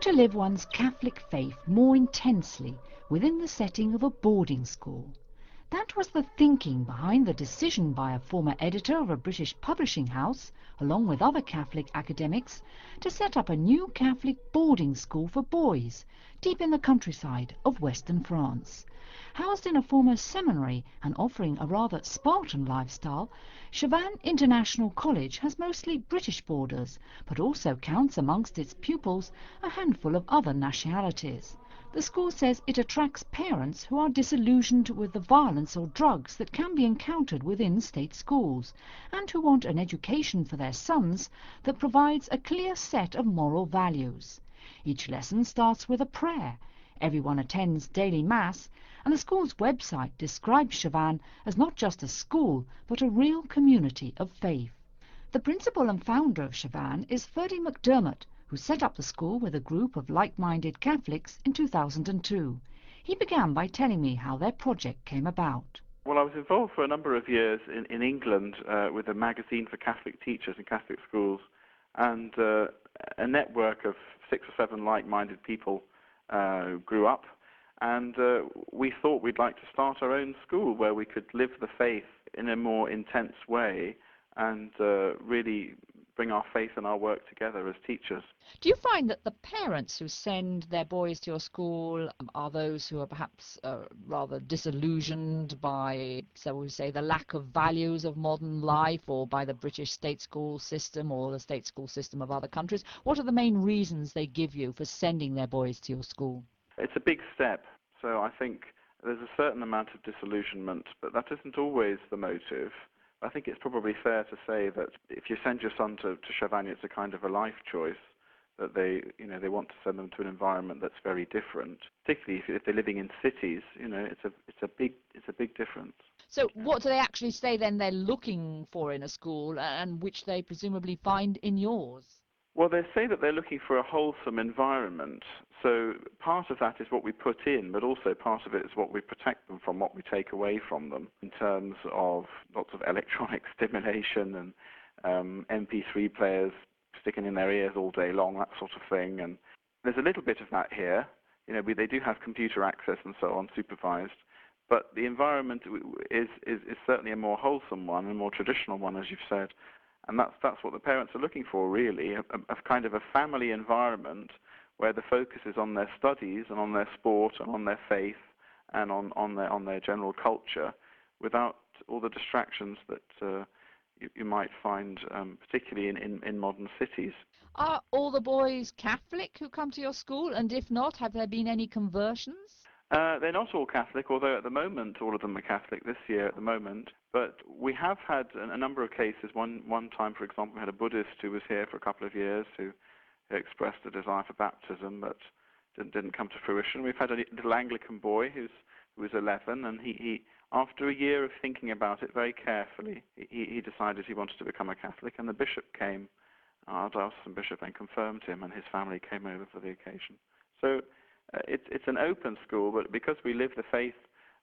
to live one's Catholic faith more intensely within the setting of a boarding school. That was the thinking behind the decision by a former editor of a British publishing house, along with other Catholic academics, to set up a new Catholic boarding school for boys deep in the countryside of western France. Housed in a former seminary and offering a rather Spartan lifestyle, Chavagnes International College has mostly British boarders, but also counts amongst its pupils a handful of other nationalities. The school says it attracts parents who are disillusioned with the violence or drugs that can be encountered within state schools and who want an education for their sons that provides a clear set of moral values. Each lesson starts with a prayer. Everyone attends daily mass and the school's website describes Chavagnes as not just a school but a real community of faith. The principal and founder of Chavagnes is Ferdi McDermott, who set up the school with a group of like-minded Catholics in 2002. He began by telling me how their project came about. Well, I was involved for a number of years in, in England uh, with a magazine for Catholic teachers in Catholic schools and uh, a network of six or seven like-minded people uh, grew up and uh, we thought we'd like to start our own school where we could live the faith in a more intense way and uh, really bring our faith and our work together as teachers. Do you find that the parents who send their boys to your school are those who are perhaps uh, rather disillusioned by, so we say, the lack of values of modern life or by the British state school system or the state school system of other countries? What are the main reasons they give you for sending their boys to your school? It's a big step. So I think there's a certain amount of disillusionment, but that isn't always the motive. I think it's probably fair to say that if you send your son to, to it's a kind of a life choice that they, you know, they want to send them to an environment that's very different. Particularly if, if they're living in cities, you know, it's a, it's a big, it's a big difference. So, what do they actually say then they're looking for in a school, and which they presumably find in yours? Well, they say that they're looking for a wholesome environment. So part of that is what we put in, but also part of it is what we protect them from, what we take away from them in terms of lots of electronic stimulation and um, MP3 players sticking in their ears all day long, that sort of thing. And there's a little bit of that here. You know, we, they do have computer access and so on, supervised. But the environment is, is, is certainly a more wholesome one, a more traditional one, as you've said and that's that's what the parents are looking for really a, a, kind of a family environment where the focus is on their studies and on their sport and on their faith and on on their on their general culture without all the distractions that uh, you, might find um, particularly in, in, in modern cities. Are all the boys Catholic who come to your school and if not have there been any conversions? Uh, they're not all Catholic, although at the moment all of them are Catholic this year at the moment. But we have had a, number of cases. One one time, for example, we had a Buddhist who was here for a couple of years who, who expressed a desire for baptism, but didn't, didn't come to fruition. We've had a little Anglican boy who's who was 11, and he, he after a year of thinking about it very carefully, he, he decided he wanted to become a Catholic, and the bishop came, our diocesan bishop, and confirmed him, and his family came over for the occasion. So uh, it's it's an open school, but because we live the faith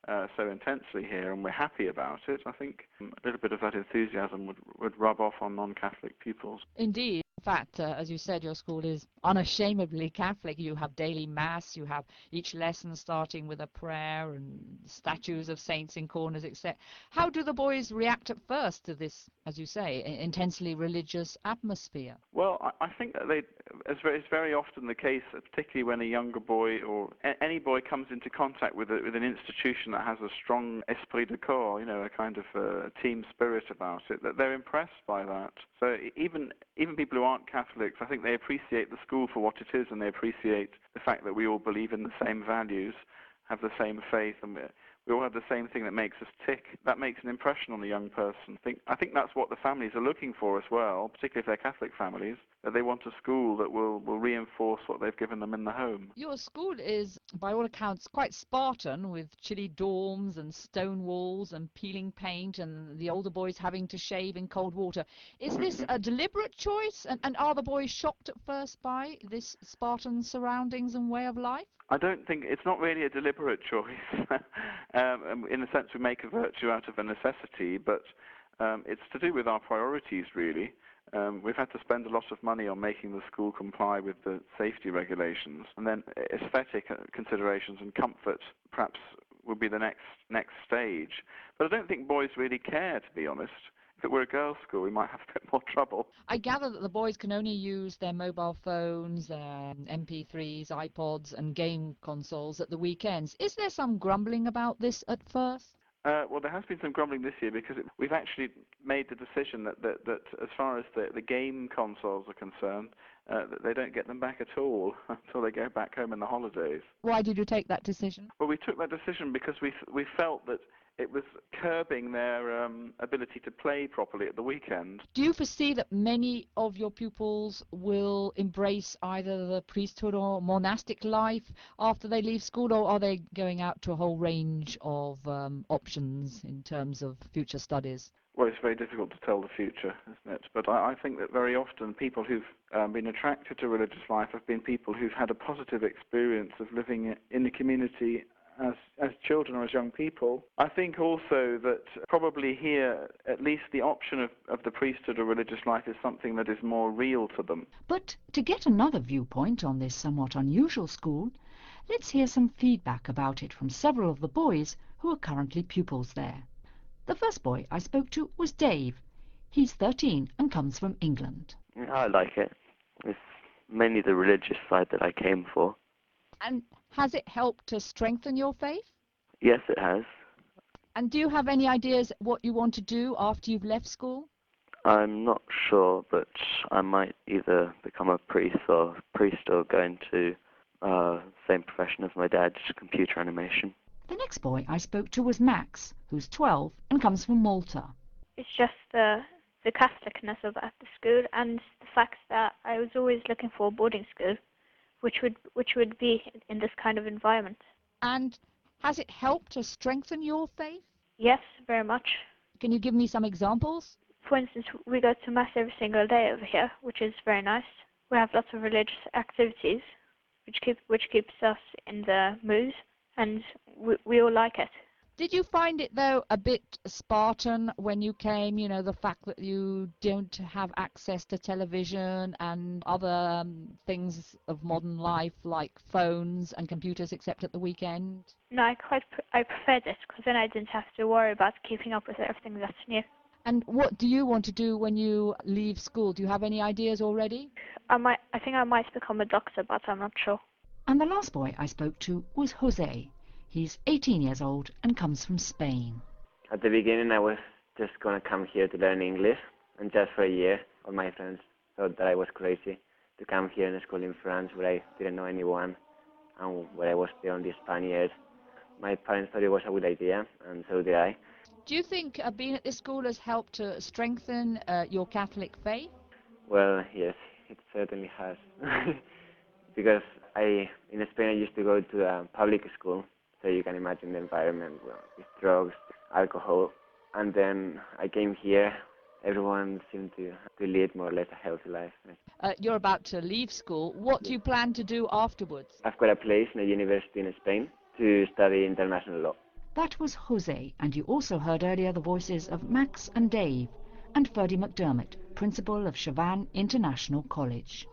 uh, so intensely here and we're happy about it, I think a little bit of that enthusiasm would would rub off on non-Catholic pupils. Indeed fact, uh, as you said, your school is unashamedly Catholic. You have daily mass, you have each lesson starting with a prayer and statues of saints in corners, etc. How do the boys react at first to this, as you say, intensely religious atmosphere? Well, I, I think that they, as very, it's very often the case, particularly when a younger boy or a, any boy comes into contact with a, with an institution that has a strong esprit de corps, you know, a kind of uh, team spirit about it, that they're impressed by that. So even even people who aren't Catholics, I think they appreciate the school for what it is, and they appreciate the fact that we all believe in the same values, have the same faith, and we all have the same thing that makes us tick. That makes an impression on the young person. I think, I think that's what the families are looking for as well, particularly if they're Catholic families, that they want a school that will, will reinforce what they've given them in the home. Your school is, by all accounts, quite Spartan with chilly dorms and stone walls and peeling paint and the older boys having to shave in cold water. Is this a deliberate choice? And, and are the boys shocked at first by this Spartan surroundings and way of life? I don't think it's not really a deliberate choice. Um, in a sense, we make a virtue out of a necessity, but um, it's to do with our priorities, really. Um, we've had to spend a lot of money on making the school comply with the safety regulations, and then aesthetic considerations and comfort perhaps would be the next next stage. But I don't think boys really care, to be honest. If it were a girls' school, we might have a bit more trouble. I gather that the boys can only use their mobile phones, their MP3s, iPods, and game consoles at the weekends. Is there some grumbling about this at first? Uh, well, there has been some grumbling this year because it, we've actually made the decision that, that, that as far as the, the game consoles are concerned, uh, that they don't get them back at all until they go back home in the holidays. Why did you take that decision? Well, we took that decision because we we felt that it was curbing their um, ability to play properly at the weekend. Do you foresee that many of your pupils will embrace either the priesthood or monastic life after they leave school, or are they going out to a whole range of um, options in terms of future studies? Well, it's very difficult to tell the future, isn't it? But I, I think that very often people who've um, been attracted to religious life have been people who've had a positive experience of living in the community as, as children or as young people. I think also that probably here, at least the option of, of the priesthood or religious life is something that is more real to them. But to get another viewpoint on this somewhat unusual school, let's hear some feedback about it from several of the boys who are currently pupils there. The first boy I spoke to was Dave. He's 13 and comes from England. I like it. It's mainly the religious side that I came for. And has it helped to strengthen your faith? Yes, it has. And do you have any ideas what you want to do after you've left school? I'm not sure, but I might either become a priest or priest or go into uh, same profession as my dad, computer animation. The next boy I spoke to was Max, who's 12 and comes from Malta. It's just the the Catholicness of at the school and the fact that I was always looking for a boarding school which would which would be in this kind of environment. And has it helped to strengthen your faith? Yes, very much. Can you give me some examples? For instance, we go to mass every single day over here, which is very nice. We have lots of religious activities, which keep which keeps us in the mood, and we, we all like it. Did you find it though a bit Spartan when you came? You know, the fact that you don't have access to television and other um, things of modern life like phones and computers, except at the weekend. No, I quite I prefer this because then I didn't have to worry about keeping up with everything that's new. And what do you want to do when you leave school? Do you have any ideas already? I might. I think I might become a doctor, but I'm not sure. And the last boy I spoke to was Jose. He's 18 years old and comes from Spain. At the beginning, I was just going to come here to learn English, and just for a year, all my friends thought that I was crazy to come here in a school in France where I didn't know anyone and where I was the only Spaniard. My parents thought it was a good idea, and so did I. Do you think uh, being at this school has helped to strengthen uh, your Catholic faith? Well, yes, it certainly has. because I, in Spain, I used to go to a public school, so you can imagine the environment well, with drugs, alcohol. And then I came here. Everyone seemed to, to lead more or less a healthy life. Uh, you're about to leave school. What do you plan to do afterwards? I've got a place in a university in Spain to study international law. That was Jose, and you also heard earlier the voices of Max and Dave, and Ferdi McDermott, principal of Chavagnes International College.